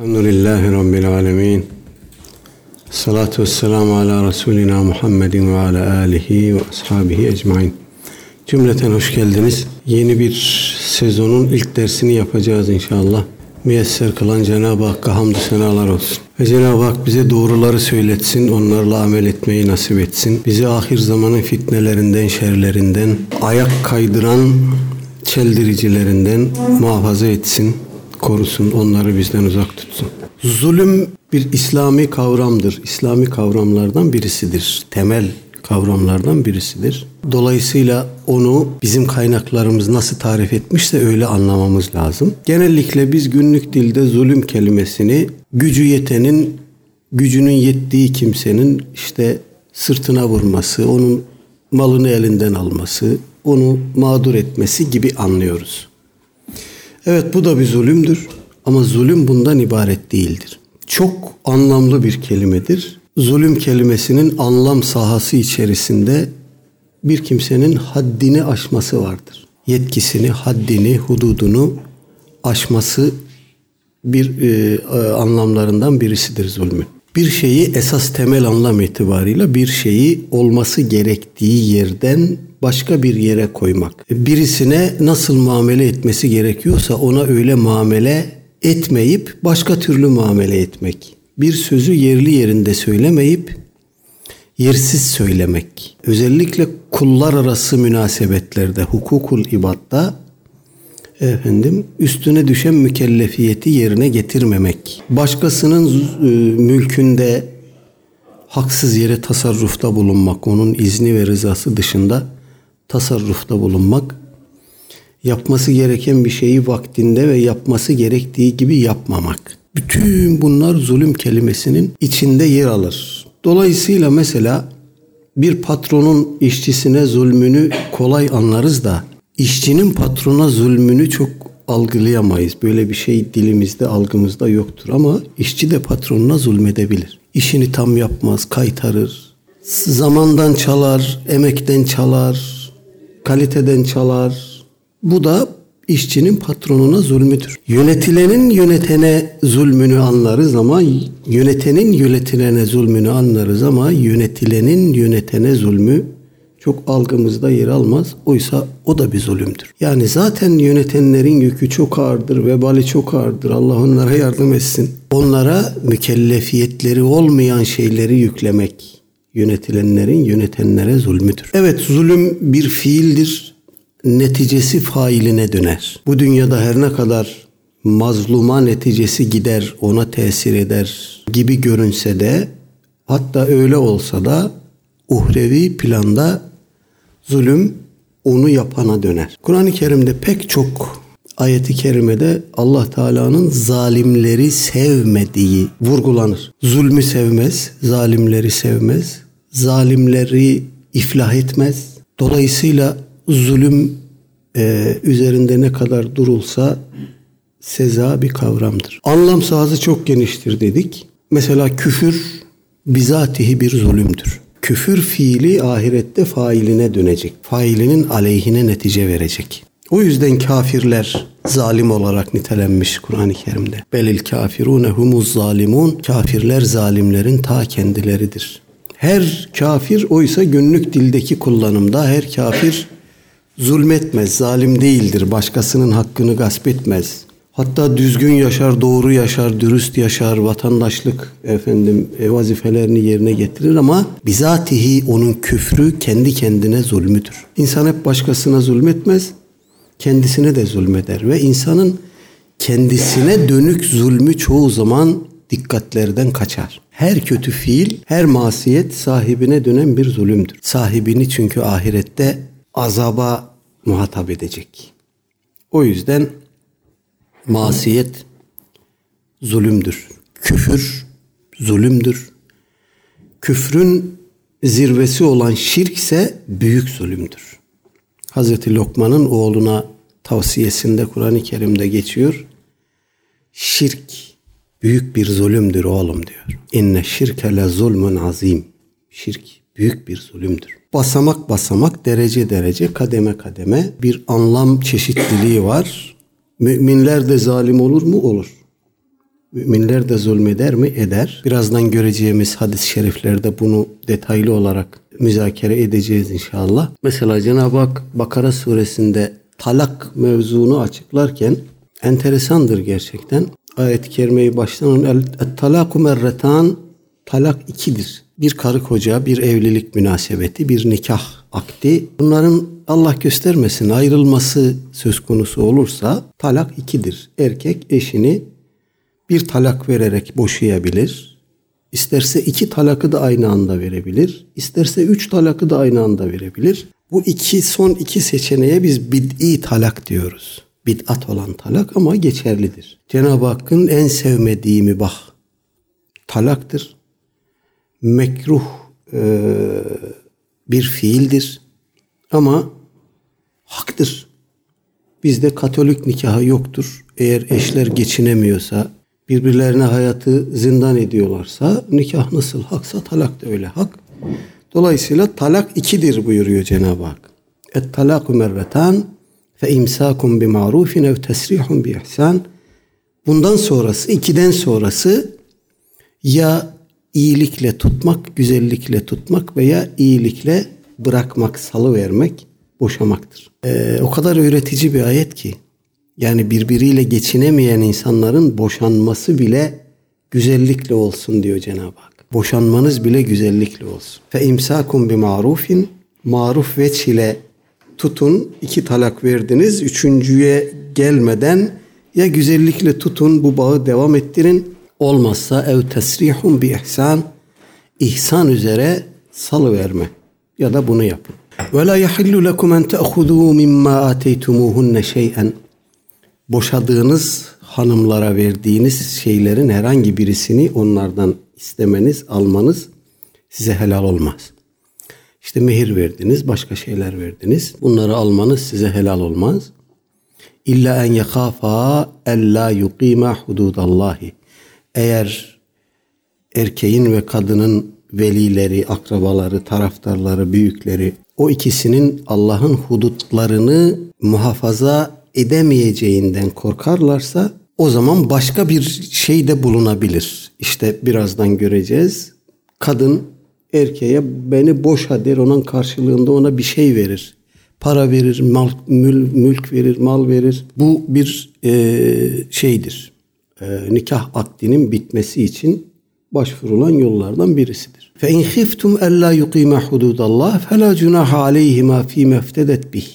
Elhamdülillahi Rabbil Alemin. Salatu vesselamu ala Resulina Muhammedin ve ala alihi ve ashabihi ecmain. Cümleten hoş geldiniz. Yeni bir sezonun ilk dersini yapacağız inşallah. Müyesser kılan Cenab-ı Hakk'a hamdü senalar olsun. Ve Cenab-ı Hak bize doğruları söyletsin, onlarla amel etmeyi nasip etsin. Bizi ahir zamanın fitnelerinden, şerlerinden, ayak kaydıran çeldiricilerinden muhafaza etsin korusun, onları bizden uzak tutsun. Zulüm bir İslami kavramdır. İslami kavramlardan birisidir. Temel kavramlardan birisidir. Dolayısıyla onu bizim kaynaklarımız nasıl tarif etmişse öyle anlamamız lazım. Genellikle biz günlük dilde zulüm kelimesini gücü yetenin, gücünün yettiği kimsenin işte sırtına vurması, onun malını elinden alması, onu mağdur etmesi gibi anlıyoruz. Evet bu da bir zulümdür ama zulüm bundan ibaret değildir. Çok anlamlı bir kelimedir. Zulüm kelimesinin anlam sahası içerisinde bir kimsenin haddini aşması vardır. Yetkisini, haddini, hududunu aşması bir e, e anlamlarından birisidir zulmün. Bir şeyi esas temel anlam itibarıyla bir şeyi olması gerektiği yerden başka bir yere koymak. Birisine nasıl muamele etmesi gerekiyorsa ona öyle muamele etmeyip başka türlü muamele etmek. Bir sözü yerli yerinde söylemeyip yersiz söylemek. Özellikle kullar arası münasebetlerde, hukukul ibadda efendim üstüne düşen mükellefiyeti yerine getirmemek. Başkasının e, mülkünde haksız yere tasarrufta bulunmak, onun izni ve rızası dışında tasarrufta bulunmak, yapması gereken bir şeyi vaktinde ve yapması gerektiği gibi yapmamak. Bütün bunlar zulüm kelimesinin içinde yer alır. Dolayısıyla mesela bir patronun işçisine zulmünü kolay anlarız da işçinin patrona zulmünü çok algılayamayız. Böyle bir şey dilimizde, algımızda yoktur ama işçi de patronuna zulmedebilir. İşini tam yapmaz, kaytarır. Zamandan çalar, emekten çalar, kaliteden çalar. Bu da işçinin patronuna zulmüdür. Yönetilenin yönetene zulmünü anlarız ama yönetenin yönetilene zulmünü anlarız ama yönetilenin yönetene zulmü çok algımızda yer almaz. Oysa o da bir zulümdür. Yani zaten yönetenlerin yükü çok ağırdır, vebali çok ağırdır. Allah onlara yardım etsin. Onlara mükellefiyetleri olmayan şeyleri yüklemek yönetilenlerin yönetenlere zulmüdür. Evet zulüm bir fiildir. Neticesi failine döner. Bu dünyada her ne kadar mazluma neticesi gider, ona tesir eder gibi görünse de hatta öyle olsa da uhrevi planda zulüm onu yapana döner. Kur'an-ı Kerim'de pek çok ayeti kerimede Allah Teala'nın zalimleri sevmediği vurgulanır. Zulmü sevmez, zalimleri sevmez, zalimleri iflah etmez. Dolayısıyla zulüm e, üzerinde ne kadar durulsa seza bir kavramdır. Anlam sahası çok geniştir dedik. Mesela küfür bizatihi bir zulümdür. Küfür fiili ahirette failine dönecek. Failinin aleyhine netice verecek. O yüzden kafirler zalim olarak nitelenmiş Kur'an-ı Kerim'de. Belil kafirune humuz zalimun. Kafirler zalimlerin ta kendileridir. Her kafir oysa günlük dildeki kullanımda her kafir zulmetmez, zalim değildir, başkasının hakkını gasp etmez. Hatta düzgün yaşar, doğru yaşar, dürüst yaşar, vatandaşlık efendim e, vazifelerini yerine getirir ama bizatihi onun küfrü kendi kendine zulmüdür. İnsan hep başkasına zulmetmez, kendisine de zulmeder ve insanın kendisine dönük zulmü çoğu zaman dikkatlerden kaçar. Her kötü fiil, her masiyet sahibine dönen bir zulümdür. Sahibini çünkü ahirette azaba muhatap edecek. O yüzden masiyet zulümdür. Küfür zulümdür. Küfrün zirvesi olan şirk ise büyük zulümdür. Hazreti Lokman'ın oğluna tavsiyesinde Kur'an-ı Kerim'de geçiyor. Şirk büyük bir zulümdür oğlum diyor. İnne şirke le zulmun azim. Şirk büyük bir zulümdür. Basamak basamak, derece derece, kademe kademe bir anlam çeşitliliği var. Müminler de zalim olur mu? Olur. Müminler de zulmeder mi? Eder. Birazdan göreceğimiz hadis-i şeriflerde bunu detaylı olarak müzakere edeceğiz inşallah. Mesela Cenab-ı Hak Bakara suresinde talak mevzunu açıklarken enteresandır gerçekten. Ayet-i kerimeyi baştan talaku merretan talak ikidir. Bir karı koca, bir evlilik münasebeti, bir nikah akdi. Bunların Allah göstermesin ayrılması söz konusu olursa talak ikidir. Erkek eşini bir talak vererek boşayabilir. İsterse iki talakı da aynı anda verebilir. İsterse üç talakı da aynı anda verebilir. Bu iki son iki seçeneğe biz bid'i talak diyoruz. Bid'at olan talak ama geçerlidir. Cenab-ı Hakk'ın en sevmediği mübah talaktır. Mekruh e, bir fiildir. Ama haktır. Bizde katolik nikahı yoktur. Eğer eşler geçinemiyorsa, birbirlerine hayatı zindan ediyorlarsa nikah nasıl haksa talak da öyle hak. Dolayısıyla talak ikidir buyuruyor Cenab-ı Hak. Et talaku merretan fe imsakum bi marufin ev tesrihun bi ihsan. Bundan sonrası, ikiden sonrası ya iyilikle tutmak, güzellikle tutmak veya iyilikle bırakmak, salı vermek boşamaktır. Ee, o kadar öğretici bir ayet ki yani birbiriyle geçinemeyen insanların boşanması bile güzellikle olsun diyor Cenab-ı Hak. Boşanmanız bile güzellikle olsun. Fe imsakum bi marufin maruf veç ile tutun iki talak verdiniz üçüncüye gelmeden ya güzellikle tutun bu bağı devam ettirin olmazsa ev tesrihun bi ihsan ihsan üzere salı verme ya da bunu yapın. Ve la yahillu lekum en te'khudû mimma ateytumuhunne şey'en. Boşadığınız hanımlara verdiğiniz şeylerin herhangi birisini onlardan istemeniz, almanız size helal olmaz. İşte mehir verdiniz, başka şeyler verdiniz. Bunları almanız size helal olmaz. İlla en yakafa ella yuqima hududallahi. Eğer erkeğin ve kadının velileri, akrabaları, taraftarları, büyükleri o ikisinin Allah'ın hudutlarını muhafaza edemeyeceğinden korkarlarsa o zaman başka bir şey de bulunabilir. İşte birazdan göreceğiz. Kadın erkeğe beni boşa der onun karşılığında ona bir şey verir. Para verir, mal, mül, mülk verir, mal verir. Bu bir e, şeydir. E, nikah akdinin bitmesi için başvurulan yollardan birisidir. Fe in khiftum alla yuqima hududallah fela cunaha aleyhima fi meftedet bih.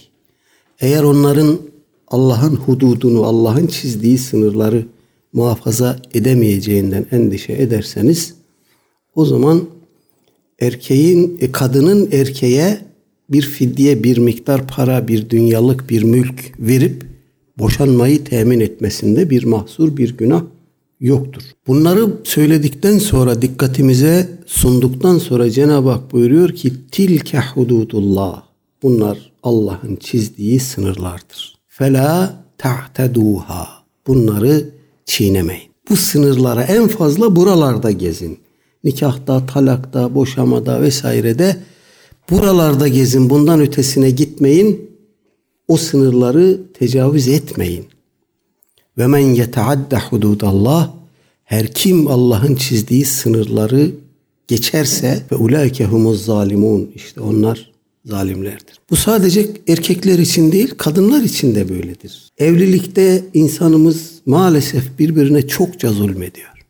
Eğer onların Allah'ın hududunu, Allah'ın çizdiği sınırları muhafaza edemeyeceğinden endişe ederseniz o zaman erkeğin, e, kadının erkeğe bir fidye, bir miktar para, bir dünyalık bir mülk verip boşanmayı temin etmesinde bir mahsur, bir günah yoktur. Bunları söyledikten sonra dikkatimize sunduktan sonra Cenab-ı Hak buyuruyor ki tilke hududullah. Bunlar Allah'ın çizdiği sınırlardır. Fela ta'teduha. Bunları çiğnemeyin. Bu sınırlara en fazla buralarda gezin. Nikahta, talakta, boşamada vesairede buralarda gezin. Bundan ötesine gitmeyin. O sınırları tecavüz etmeyin. Ve men yeteadde hududallah her kim Allah'ın çizdiği sınırları geçerse ve ulaike humuz zalimun işte onlar zalimlerdir. Bu sadece erkekler için değil kadınlar için de böyledir. Evlilikte insanımız maalesef birbirine çokça zulmediyor.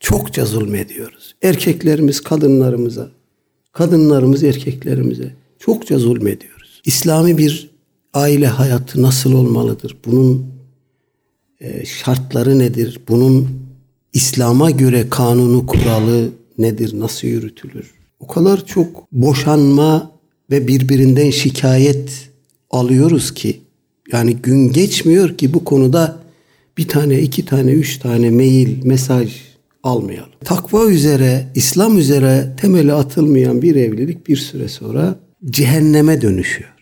Çokça zulmediyoruz. Erkeklerimiz kadınlarımıza, kadınlarımız erkeklerimize çokça zulmediyoruz. İslami bir aile hayatı nasıl olmalıdır? Bunun e, şartları nedir? Bunun İslam'a göre kanunu kuralı nedir? Nasıl yürütülür? O kadar çok boşanma ve birbirinden şikayet alıyoruz ki yani gün geçmiyor ki bu konuda bir tane, iki tane, üç tane mail, mesaj almayalım. Takva üzere, İslam üzere temeli atılmayan bir evlilik bir süre sonra cehenneme dönüşüyor.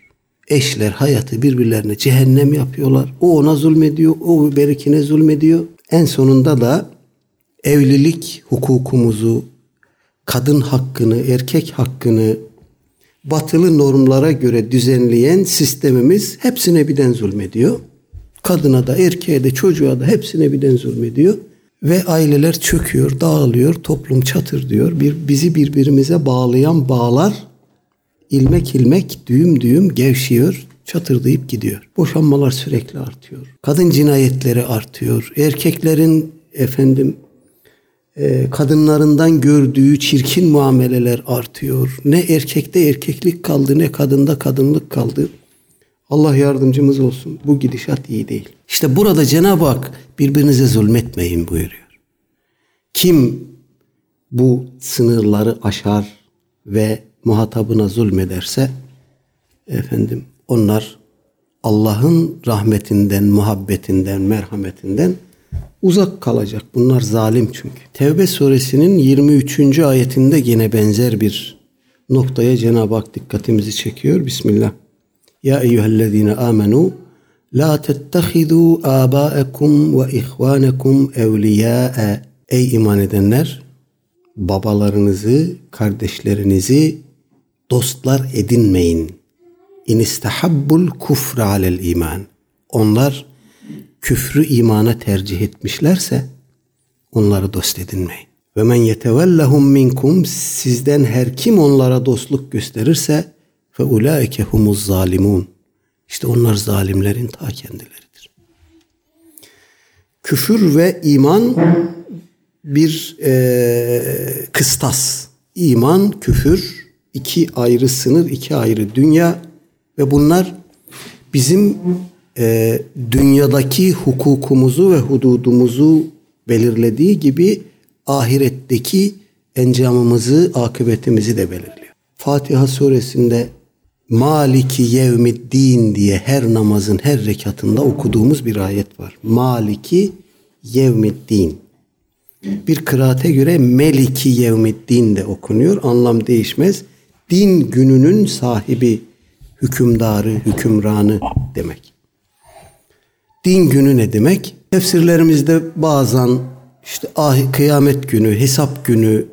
Eşler hayatı birbirlerine cehennem yapıyorlar. O ona zulmediyor, o berikine zulmediyor. En sonunda da evlilik hukukumuzu, kadın hakkını, erkek hakkını batılı normlara göre düzenleyen sistemimiz hepsine birden zulmediyor. Kadına da, erkeğe de, çocuğa da hepsine birden zulmediyor. Ve aileler çöküyor, dağılıyor, toplum çatır diyor. Bir, bizi birbirimize bağlayan bağlar ilmek ilmek, düğüm düğüm gevşiyor, çatırdayıp gidiyor. Boşanmalar sürekli artıyor. Kadın cinayetleri artıyor. Erkeklerin efendim e, kadınlarından gördüğü çirkin muameleler artıyor. Ne erkekte erkeklik kaldı ne kadında kadınlık kaldı. Allah yardımcımız olsun. Bu gidişat iyi değil. İşte burada Cenab-ı Hak birbirinize zulmetmeyin buyuruyor. Kim bu sınırları aşar ve muhatabına zulmederse efendim onlar Allah'ın rahmetinden, muhabbetinden, merhametinden uzak kalacak. Bunlar zalim çünkü. Tevbe suresinin 23. ayetinde yine benzer bir noktaya Cenab-ı Hak dikkatimizi çekiyor. Bismillah. Ya eyyühellezine amenu La tettehidu abaekum ve ihvanekum evliyâe Ey iman edenler babalarınızı, kardeşlerinizi dostlar edinmeyin. İn istahabbul kufre alel iman. Onlar küfrü imana tercih etmişlerse onları dost edinmeyin. Ve men yetevellahum minkum sizden her kim onlara dostluk gösterirse fe ulaike humuz zalimun. İşte onlar zalimlerin ta kendileridir. Küfür ve iman bir e, kıstas. İman, küfür iki ayrı sınır, iki ayrı dünya ve bunlar bizim e, dünyadaki hukukumuzu ve hududumuzu belirlediği gibi ahiretteki encamımızı, akıbetimizi de belirliyor. Fatiha suresinde Maliki yevmiddin diye her namazın her rekatında okuduğumuz bir ayet var. Maliki yevmiddin. Bir kıraate göre Meliki yevmiddin de okunuyor. Anlam değişmez. Din gününün sahibi, hükümdarı, hükümranı demek. Din günü ne demek? Tefsirlerimizde bazen işte ah, kıyamet günü, hesap günü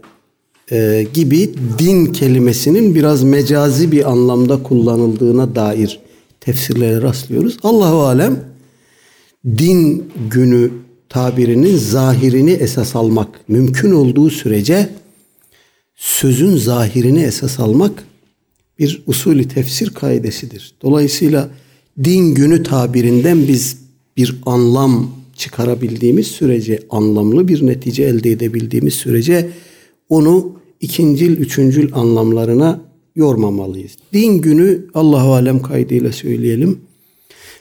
e, gibi din kelimesinin biraz mecazi bir anlamda kullanıldığına dair tefsirlere rastlıyoruz. Allahu alem din günü tabirinin zahirini esas almak mümkün olduğu sürece sözün zahirini esas almak bir usulü tefsir kaidesidir. Dolayısıyla din günü tabirinden biz bir anlam çıkarabildiğimiz sürece, anlamlı bir netice elde edebildiğimiz sürece onu ikincil, üçüncül anlamlarına yormamalıyız. Din günü Allahu alem kaydıyla söyleyelim.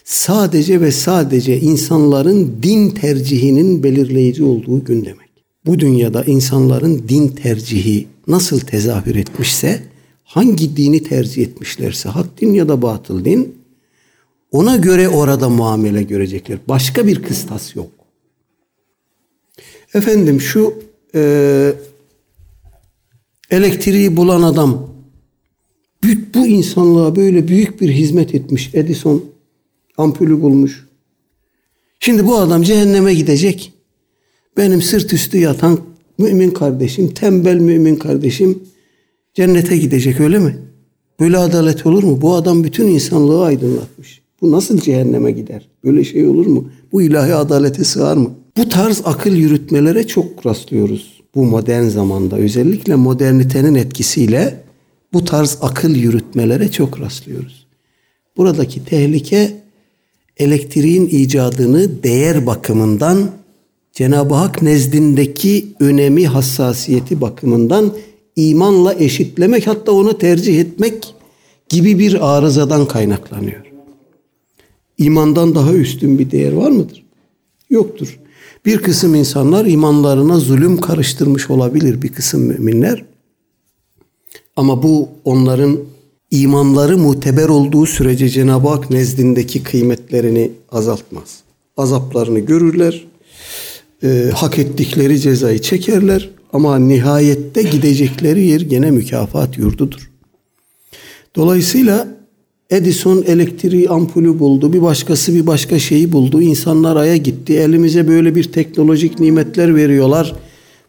Sadece ve sadece insanların din tercihinin belirleyici olduğu gün demek. Bu dünyada insanların din tercihi nasıl tezahür etmişse, hangi dini tercih etmişlerse, hak din ya da batıl din, ona göre orada muamele görecekler. Başka bir kıstas yok. Efendim şu e, elektriği bulan adam bu insanlığa böyle büyük bir hizmet etmiş. Edison ampulü bulmuş. Şimdi bu adam cehenneme gidecek. Benim sırt üstü yatan mümin kardeşim, tembel mümin kardeşim cennete gidecek öyle mi? Böyle adalet olur mu? Bu adam bütün insanlığı aydınlatmış. Bu nasıl cehenneme gider? Böyle şey olur mu? Bu ilahi adalete sığar mı? Bu tarz akıl yürütmelere çok rastlıyoruz bu modern zamanda. Özellikle modernitenin etkisiyle bu tarz akıl yürütmelere çok rastlıyoruz. Buradaki tehlike elektriğin icadını değer bakımından Cenab-ı Hak nezdindeki önemi, hassasiyeti bakımından imanla eşitlemek hatta onu tercih etmek gibi bir arızadan kaynaklanıyor. İmandan daha üstün bir değer var mıdır? Yoktur. Bir kısım insanlar imanlarına zulüm karıştırmış olabilir bir kısım müminler. Ama bu onların imanları muteber olduğu sürece Cenab-ı Hak nezdindeki kıymetlerini azaltmaz. Azaplarını görürler, e, hak ettikleri cezayı çekerler ama nihayette gidecekleri yer gene mükafat yurdudur. Dolayısıyla Edison elektriği ampulü buldu. Bir başkası bir başka şeyi buldu. İnsanlar aya gitti. Elimize böyle bir teknolojik nimetler veriyorlar.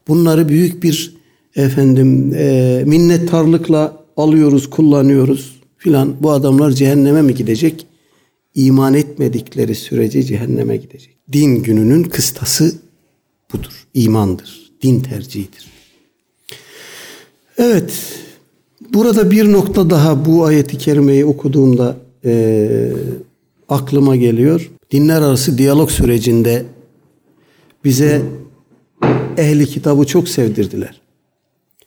Bunları büyük bir efendim e, minnettarlıkla alıyoruz, kullanıyoruz filan. Bu adamlar cehenneme mi gidecek? İman etmedikleri sürece cehenneme gidecek. Din gününün kıstası budur. İmandır, din tercihidir. Evet, burada bir nokta daha bu ayeti kerimeyi okuduğumda e, aklıma geliyor. Dinler arası diyalog sürecinde bize ehli kitabı çok sevdirdiler.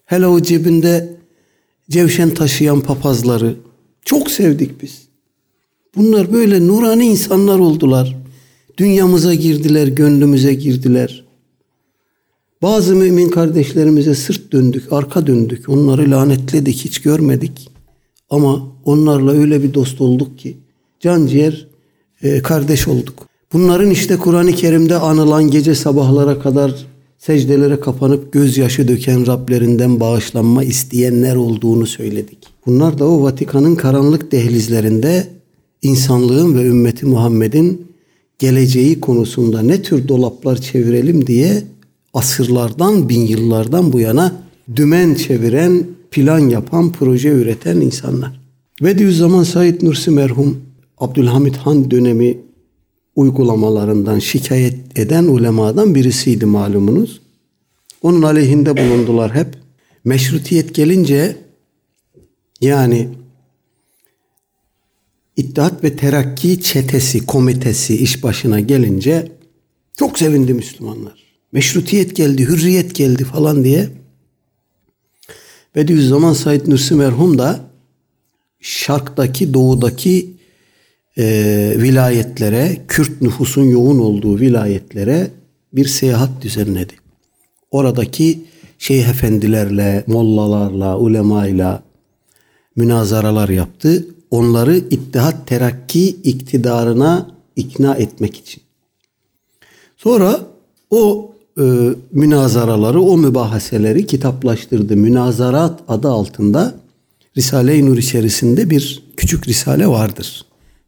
Hele o cebinde cevşen taşıyan papazları çok sevdik biz. Bunlar böyle nurani insanlar oldular. Dünyamıza girdiler, gönlümüze girdiler. Bazı mümin kardeşlerimize sırt döndük, arka döndük. Onları lanetledik, hiç görmedik. Ama onlarla öyle bir dost olduk ki can ciğer e, kardeş olduk. Bunların işte Kur'an-ı Kerim'de anılan gece sabahlara kadar secdelere kapanıp gözyaşı döken Rablerinden bağışlanma isteyenler olduğunu söyledik. Bunlar da o Vatikan'ın karanlık dehlizlerinde insanlığın ve ümmeti Muhammed'in geleceği konusunda ne tür dolaplar çevirelim diye asırlardan, bin yıllardan bu yana dümen çeviren, plan yapan, proje üreten insanlar. Bediüzzaman Said Nursi merhum Abdülhamit Han dönemi uygulamalarından şikayet eden ulemadan birisiydi malumunuz. Onun aleyhinde bulundular hep. Meşrutiyet gelince yani İttihat ve Terakki çetesi, komitesi iş başına gelince çok sevindi Müslümanlar. Meşrutiyet geldi, hürriyet geldi falan diye. Bediüzzaman Said Nursi merhum da şarktaki, doğudaki e, vilayetlere, Kürt nüfusun yoğun olduğu vilayetlere bir seyahat düzenledi. Oradaki şeyh efendilerle, mollalarla, ulemayla münazaralar yaptı. Onları İttihat Terakki iktidarına ikna etmek için. Sonra o e, münazaraları, o mübahaseleri kitaplaştırdı. Münazarat adı altında Risale-i Nur içerisinde bir küçük risale vardır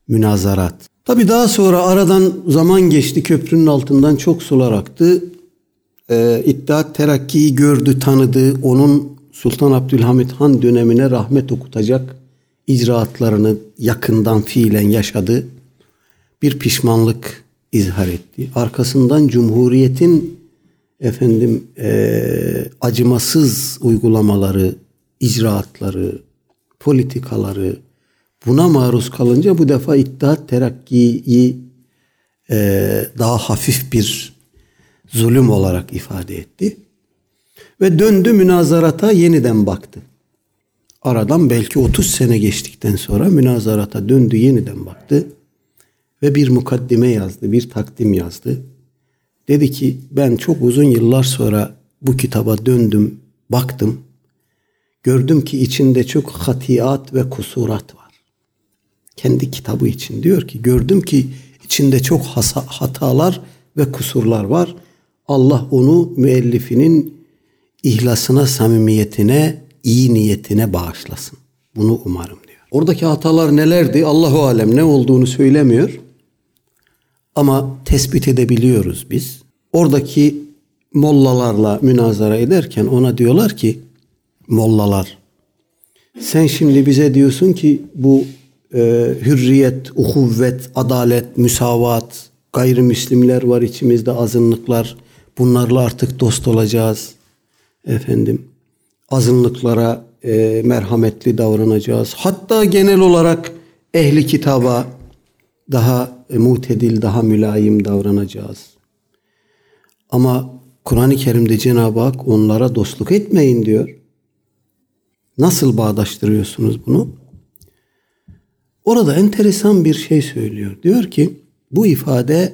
münazarat. Tabi daha sonra aradan zaman geçti köprünün altından çok sular aktı. Ee, İttihat Terakki'yi gördü tanıdı. Onun Sultan Abdülhamit Han dönemine rahmet okutacak icraatlarını yakından fiilen yaşadı. Bir pişmanlık izhar etti. Arkasından Cumhuriyet'in efendim e, acımasız uygulamaları, icraatları, politikaları, Buna maruz kalınca bu defa İttihat Terakki'yi e, daha hafif bir zulüm olarak ifade etti. Ve döndü münazarata yeniden baktı. Aradan belki 30 sene geçtikten sonra münazarata döndü yeniden baktı. Ve bir mukaddime yazdı, bir takdim yazdı. Dedi ki ben çok uzun yıllar sonra bu kitaba döndüm, baktım. Gördüm ki içinde çok hatiat ve kusurat var kendi kitabı için diyor ki gördüm ki içinde çok hatalar ve kusurlar var. Allah onu müellifinin ihlasına, samimiyetine, iyi niyetine bağışlasın. Bunu umarım diyor. Oradaki hatalar nelerdi? Allahu alem ne olduğunu söylemiyor. Ama tespit edebiliyoruz biz. Oradaki mollalarla münazara ederken ona diyorlar ki mollalar sen şimdi bize diyorsun ki bu e, hürriyet, uhuvvet, adalet, müsavat, gayrimüslimler var içimizde azınlıklar. Bunlarla artık dost olacağız. Efendim azınlıklara e, merhametli davranacağız. Hatta genel olarak ehli kitaba daha mutedil, daha mülayim davranacağız. Ama Kur'an-ı Kerim'de Cenab-ı Hak onlara dostluk etmeyin diyor. Nasıl bağdaştırıyorsunuz bunu? Orada enteresan bir şey söylüyor. Diyor ki bu ifade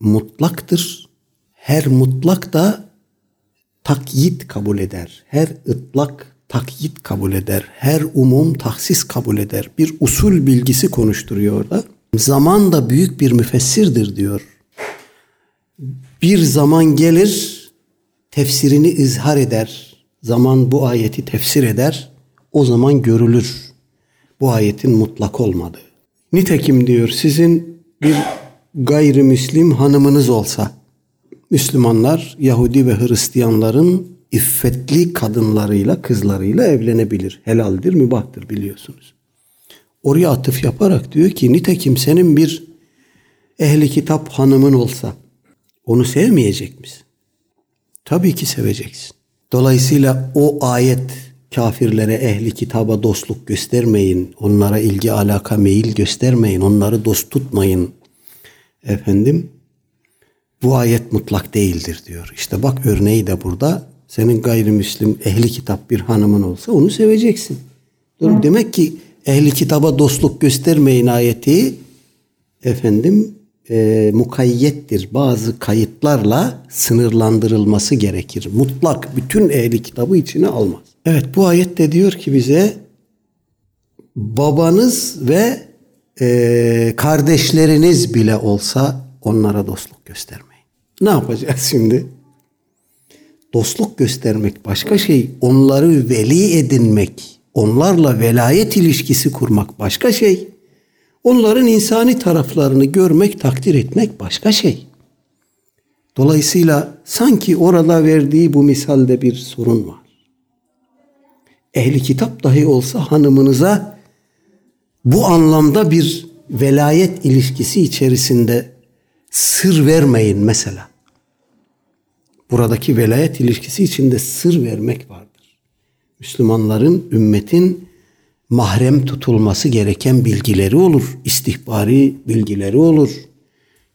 mutlaktır. Her mutlak da takyit kabul eder. Her ıtlak takyit kabul eder. Her umum tahsis kabul eder. Bir usul bilgisi konuşturuyor orada. Zaman da büyük bir müfessirdir diyor. Bir zaman gelir tefsirini izhar eder. Zaman bu ayeti tefsir eder. O zaman görülür bu ayetin mutlak olmadığı. Nitekim diyor sizin bir gayrimüslim hanımınız olsa Müslümanlar Yahudi ve Hristiyanların iffetli kadınlarıyla, kızlarıyla evlenebilir. Helaldir, mübahtır biliyorsunuz. Oraya atıf yaparak diyor ki nitekim senin bir ehli kitap hanımın olsa onu sevmeyecek misin? Tabii ki seveceksin. Dolayısıyla o ayet kafirlere ehli kitaba dostluk göstermeyin, onlara ilgi alaka meyil göstermeyin, onları dost tutmayın. Efendim bu ayet mutlak değildir diyor. İşte bak örneği de burada. Senin gayrimüslim ehli kitap bir hanımın olsa onu seveceksin. Demek ki ehli kitaba dostluk göstermeyin ayeti efendim e, mukayyettir. Bazı kayıtlarla sınırlandırılması gerekir. Mutlak bütün ehli kitabı içine almaz. Evet bu ayet de diyor ki bize babanız ve e, kardeşleriniz bile olsa onlara dostluk göstermeyin. Ne yapacağız şimdi? Dostluk göstermek başka şey. Onları veli edinmek, onlarla velayet ilişkisi kurmak başka şey. Onların insani taraflarını görmek, takdir etmek başka şey. Dolayısıyla sanki orada verdiği bu misalde bir sorun var. Ehli kitap dahi olsa hanımınıza bu anlamda bir velayet ilişkisi içerisinde sır vermeyin mesela. Buradaki velayet ilişkisi içinde sır vermek vardır. Müslümanların, ümmetin mahrem tutulması gereken bilgileri olur. istihbari bilgileri olur.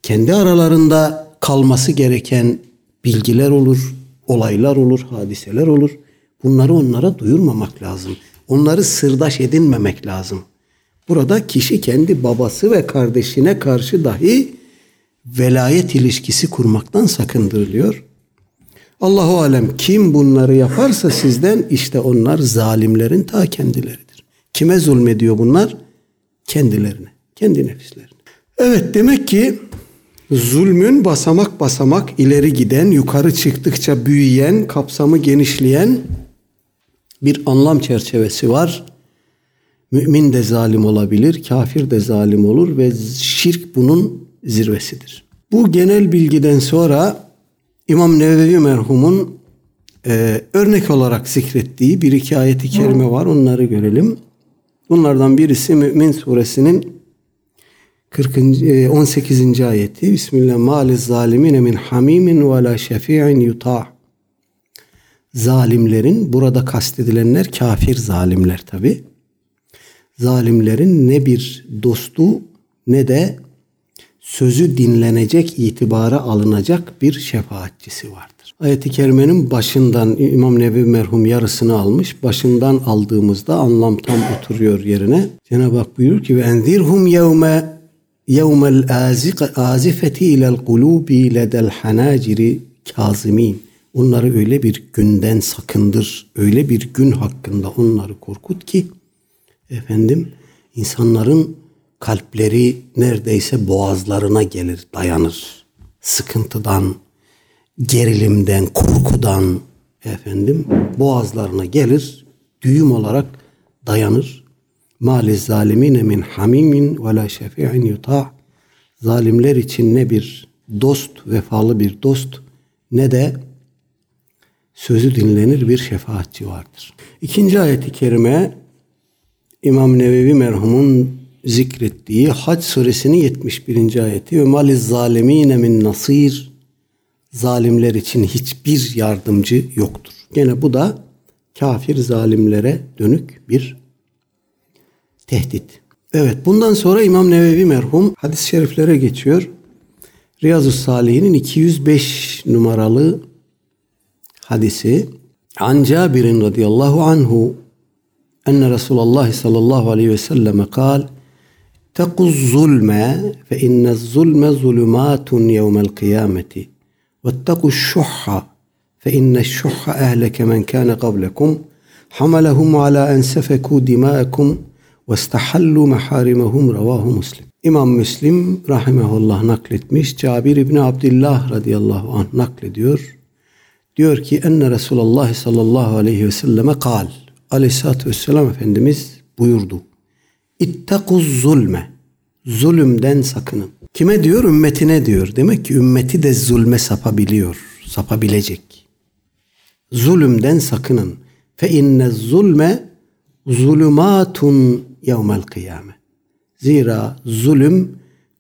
Kendi aralarında kalması gereken bilgiler olur, olaylar olur, hadiseler olur. Bunları onlara duyurmamak lazım. Onları sırdaş edinmemek lazım. Burada kişi kendi babası ve kardeşine karşı dahi velayet ilişkisi kurmaktan sakındırılıyor. Allahu alem kim bunları yaparsa sizden işte onlar zalimlerin ta kendileridir. Kime zulmediyor bunlar? Kendilerine, kendi nefislerine. Evet demek ki zulmün basamak basamak ileri giden, yukarı çıktıkça büyüyen, kapsamı genişleyen bir anlam çerçevesi var. Mümin de zalim olabilir, kafir de zalim olur ve şirk bunun zirvesidir. Bu genel bilgiden sonra İmam Nevevi merhumun e, örnek olarak zikrettiği bir iki ayeti kerime var. Onları görelim. Bunlardan birisi Mümin suresinin 40. 18. ayeti. Bismillah maliz zalimine min hamimin ve la şefi'in yuta. Zalimlerin burada kastedilenler kafir zalimler tabi. Zalimlerin ne bir dostu ne de sözü dinlenecek, itibara alınacak bir şefaatçisi vardır. Ayet-i kerimenin başından İmam Nevi merhum yarısını almış. Başından aldığımızda anlam tam oturuyor yerine. Cenab-ı Hak buyuruyor ki ve enzirhum yevme yevmel azifeti ilel kulubi ledel hanaciri kazimin. Onları öyle bir günden sakındır. Öyle bir gün hakkında onları korkut ki efendim insanların kalpleri neredeyse boğazlarına gelir, dayanır. Sıkıntıdan, gerilimden, korkudan efendim boğazlarına gelir, düğüm olarak dayanır. Mali zalimine min hamimin ve la şefi'in yuta. Zalimler için ne bir dost, vefalı bir dost ne de sözü dinlenir bir şefaatçi vardır. İkinci ayeti kerime İmam Nevevi merhumun zikrettiği Hac suresinin 71. ayeti ve maliz zalimine min nasir zalimler için hiçbir yardımcı yoktur. Gene bu da kafir zalimlere dönük bir tehdit. Evet bundan sonra İmam Nevevi merhum hadis-i şeriflere geçiyor. Riyazu Salihinin 205 numaralı hadisi An Cabir'in radıyallahu anhu enne Resulullah sallallahu aleyhi ve selleme kal اتقوا الظلم فإن الظلم ظلمات يوم القيامة واتقوا الشح فإن الشح أهلك من كان قبلكم حملهم على أن سفكوا دماءكم واستحلوا محارمهم رواه مسلم İmam Müslim rahimehullah nakletmiş. Cabir İbni Abdullah radıyallahu anh naklediyor. Diyor ki enne Resulullah sallallahu aleyhi ve selleme kal. Aleyhissalatü vesselam Efendimiz buyurdu. İttekuz zulme. Zulümden sakının. Kime diyor? Ümmetine diyor. Demek ki ümmeti de zulme sapabiliyor. Sapabilecek. Zulümden sakının. Fe inne zulme zulümatun yevmel kıyame. Zira zulüm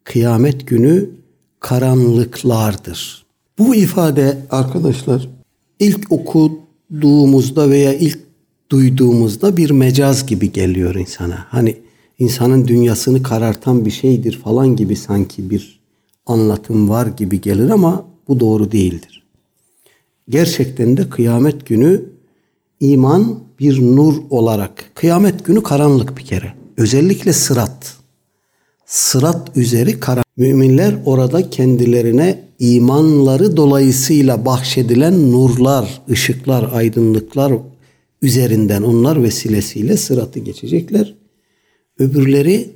kıyamet günü karanlıklardır. Bu ifade arkadaşlar ilk okuduğumuzda veya ilk duyduğumuzda bir mecaz gibi geliyor insana. Hani insanın dünyasını karartan bir şeydir falan gibi sanki bir anlatım var gibi gelir ama bu doğru değildir. Gerçekten de kıyamet günü iman bir nur olarak, kıyamet günü karanlık bir kere. Özellikle sırat. Sırat üzeri karanlık. Müminler orada kendilerine imanları dolayısıyla bahşedilen nurlar, ışıklar, aydınlıklar üzerinden onlar vesilesiyle sıratı geçecekler. Öbürleri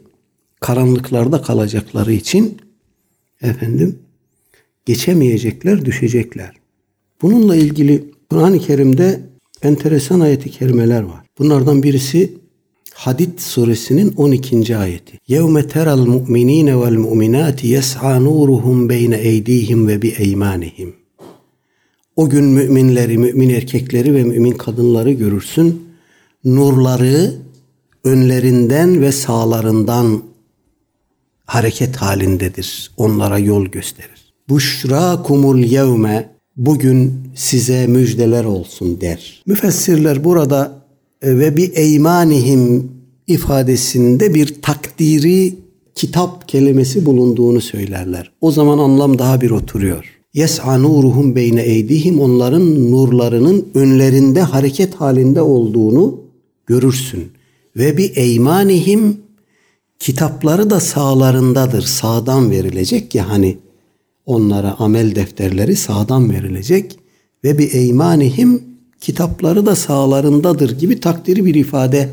karanlıklarda kalacakları için efendim geçemeyecekler, düşecekler. Bununla ilgili Kur'an-ı Kerim'de enteresan ayeti kerimeler var. Bunlardan birisi Hadid suresinin 12. ayeti. Yevme teral mu'minine vel mu'minati yes'a nuruhum beyne eydihim ve bi. O gün müminleri, mümin erkekleri ve mümin kadınları görürsün. Nurları önlerinden ve sağlarından hareket halindedir. Onlara yol gösterir. Buşra kumul yevme bugün size müjdeler olsun der. Müfessirler burada e, ve bir eymanihim ifadesinde bir takdiri kitap kelimesi bulunduğunu söylerler. O zaman anlam daha bir oturuyor. Yes'a nuruhum beyne eydihim onların nurlarının önlerinde hareket halinde olduğunu görürsün. Ve bir eymanihim kitapları da sağlarındadır. Sağdan verilecek ya hani onlara amel defterleri sağdan verilecek ve bir eymanihim kitapları da sağlarındadır gibi takdiri bir ifade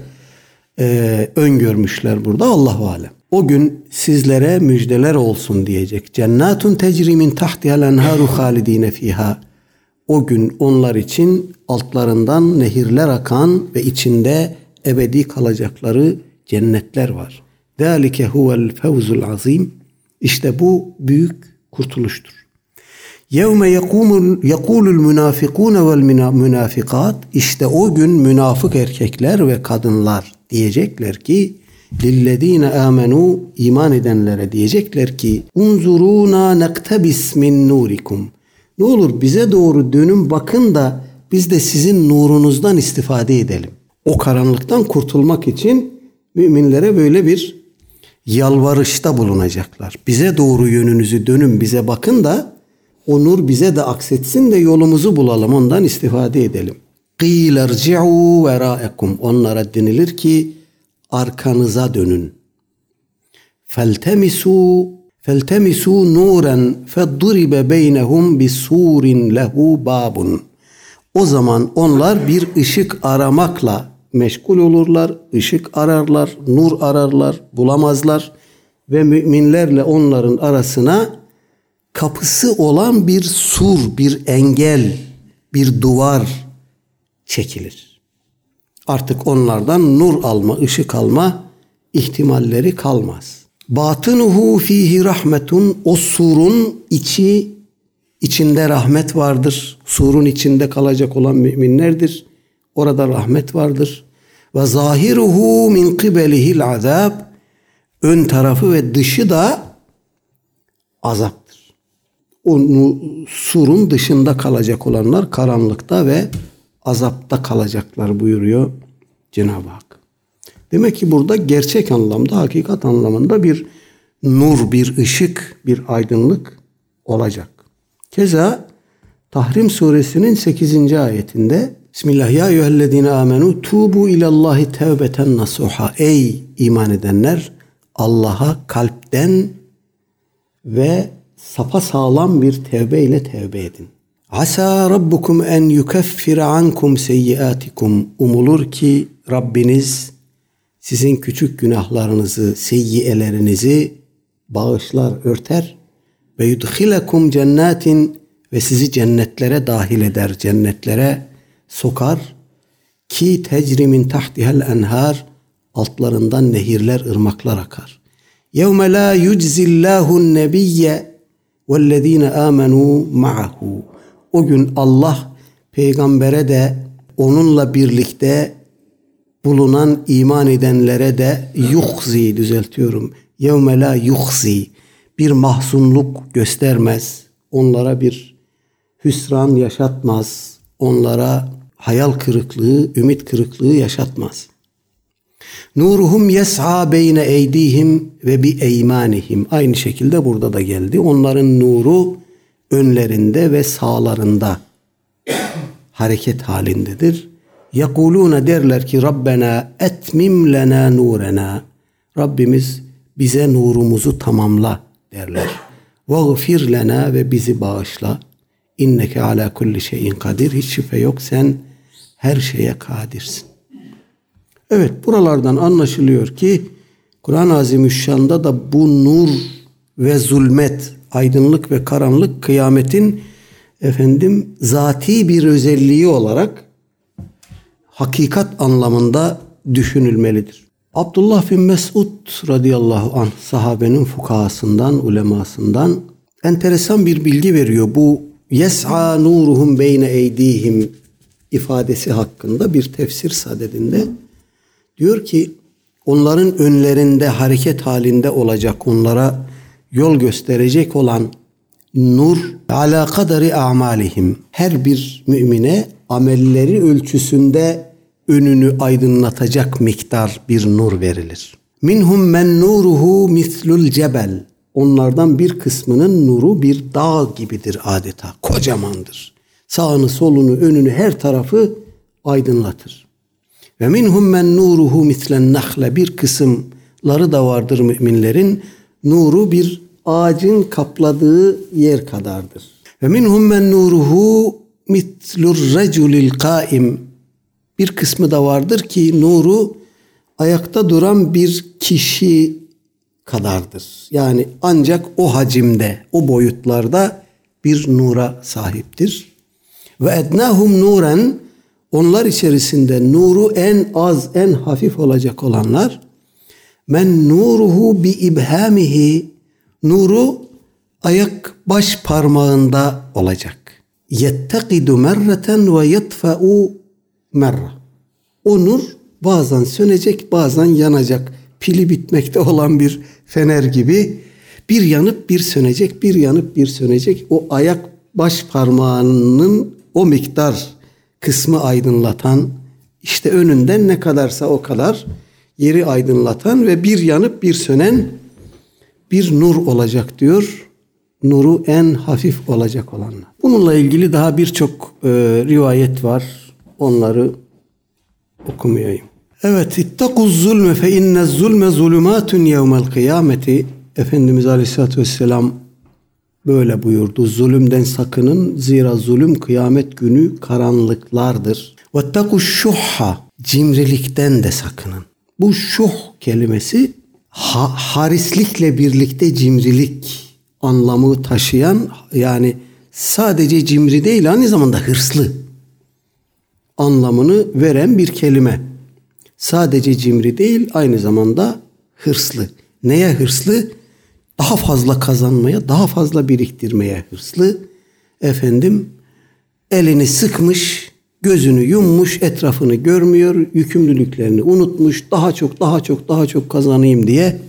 e, öngörmüşler burada Allahu alem. O gün sizlere müjdeler olsun diyecek. Cennetun tecri min tahtihal enharu halidine fiha. O gün onlar için altlarından nehirler akan ve içinde ebedi kalacakları cennetler var. Zalike huvel fevzul azim. İşte bu büyük kurtuluştur. Yevme yekulul münafikun vel münafikat işte o gün münafık erkekler ve kadınlar diyecekler ki lillezine amenu iman edenlere diyecekler ki unzuruna nektebis min nurikum. Ne olur bize doğru dönün bakın da biz de sizin nurunuzdan istifade edelim O karanlıktan kurtulmak için müminlere böyle bir yalvarışta bulunacaklar. Bize doğru yönünüzü dönün bize bakın da o nur bize de aksetsin de yolumuzu bulalım ondan istifade edelim. قِيلَ ارْجِعُوا وَرَاءَكُمْ Onlara denilir ki arkanıza dönün. فَالْتَمِسُوا فَالْتَمِسُوا نُورًا فَضُّرِبَ بَيْنَهُمْ بِسُورٍ لَهُ بَابٌ O zaman onlar bir ışık aramakla meşgul olurlar, ışık ararlar, nur ararlar, bulamazlar ve müminlerle onların arasına kapısı olan bir sur, bir engel, bir duvar çekilir. Artık onlardan nur alma, ışık alma ihtimalleri kalmaz. Batınuhu fihi rahmetun o surun içi içinde rahmet vardır. Surun içinde kalacak olan müminlerdir. Orada rahmet vardır. Ve zahiruhu min kibelihil azab ön tarafı ve dışı da azap o surun dışında kalacak olanlar karanlıkta ve azapta kalacaklar buyuruyor Cenab-ı Hak. Demek ki burada gerçek anlamda, hakikat anlamında bir nur, bir ışık, bir aydınlık olacak. Keza Tahrim suresinin 8. ayetinde Bismillah ya eyyühellezine amenu tubu ilallahi tevbeten nasuha. Ey iman edenler Allah'a kalpten ve sapa sağlam bir tevbe ile tevbe edin. Asa rabbukum en yukeffira ankum seyyiatikum. Umulur ki Rabbiniz sizin küçük günahlarınızı, seyyiyelerinizi bağışlar, örter ve yudhilekum cennetin ve sizi cennetlere dahil eder, cennetlere sokar ki tecrimin tahtihel enhar altlarından nehirler ırmaklar akar. Yevme la yuczillahu nebiyye vellezine amenu ma'ahu. O gün Allah peygambere de onunla birlikte bulunan iman edenlere de yuhzi düzeltiyorum. Yevme la yuhzi bir mahzunluk göstermez. Onlara bir hüsran yaşatmaz. Onlara hayal kırıklığı, ümit kırıklığı yaşatmaz. Nuruhum yes'a beyne eydihim ve bi eymanihim. Aynı şekilde burada da geldi. Onların nuru önlerinde ve sağlarında hareket halindedir. Yakuluna derler ki Rabbena etmim lena nurena. Rabbimiz bize nurumuzu tamamla derler. Vagfir lena ve bizi bağışla. İnneke ala kulli şeyin kadir. Hiç şüphe yok sen her şeye kadirsin. Evet buralardan anlaşılıyor ki Kur'an-ı Azimüşşan'da da bu nur ve zulmet, aydınlık ve karanlık kıyametin efendim zati bir özelliği olarak hakikat anlamında düşünülmelidir. Abdullah bin Mesud radıyallahu anh sahabenin fukahasından, ulemasından enteresan bir bilgi veriyor. Bu yes'a nuruhum beyne eydihim ifadesi hakkında bir tefsir sadedinde diyor ki onların önlerinde hareket halinde olacak onlara yol gösterecek olan nur ala kadari amalihim her bir mümine amelleri ölçüsünde önünü aydınlatacak miktar bir nur verilir. Minhum men nuruhu mislul cebel. Onlardan bir kısmının nuru bir dağ gibidir adeta. Kocamandır. Sağını, solunu, önünü, her tarafı aydınlatır. Ve minhum men nuruhu mislen nahle. Bir kısımları da vardır müminlerin. Nuru bir ağacın kapladığı yer kadardır. Ve minhum men nuruhu mitlur reculil kaim bir kısmı da vardır ki nuru ayakta duran bir kişi kadardır. Yani ancak o hacimde, o boyutlarda bir nura sahiptir. Ve ednahum nuren onlar içerisinde nuru en az, en hafif olacak olanlar men nuruhu bi ibhamihi nuru ayak baş parmağında olacak. Yettekidu merreten ve yetfa'u merra. O nur bazen sönecek bazen yanacak. Pili bitmekte olan bir fener gibi bir yanıp bir sönecek, bir yanıp bir sönecek. O ayak baş parmağının o miktar kısmı aydınlatan işte önünden ne kadarsa o kadar yeri aydınlatan ve bir yanıp bir sönen bir nur olacak diyor. Nuru en hafif olacak olanlar. Bununla ilgili daha birçok e, rivayet var. Onları okumayayım. Evet, ittakuz zulme fe inne zulme zulümatun yevmel kıyameti. Efendimiz Aleyhisselatü Vesselam böyle buyurdu. Zulümden sakının zira zulüm kıyamet günü karanlıklardır. Vettaku şuhha cimrilikten de sakının. Bu şuh kelimesi ha, harislikle birlikte cimrilik anlamı taşıyan yani sadece cimri değil aynı zamanda hırslı anlamını veren bir kelime. Sadece cimri değil aynı zamanda hırslı. Neye hırslı? Daha fazla kazanmaya, daha fazla biriktirmeye hırslı. Efendim elini sıkmış, gözünü yummuş, etrafını görmüyor, yükümlülüklerini unutmuş, daha çok, daha çok, daha çok kazanayım diye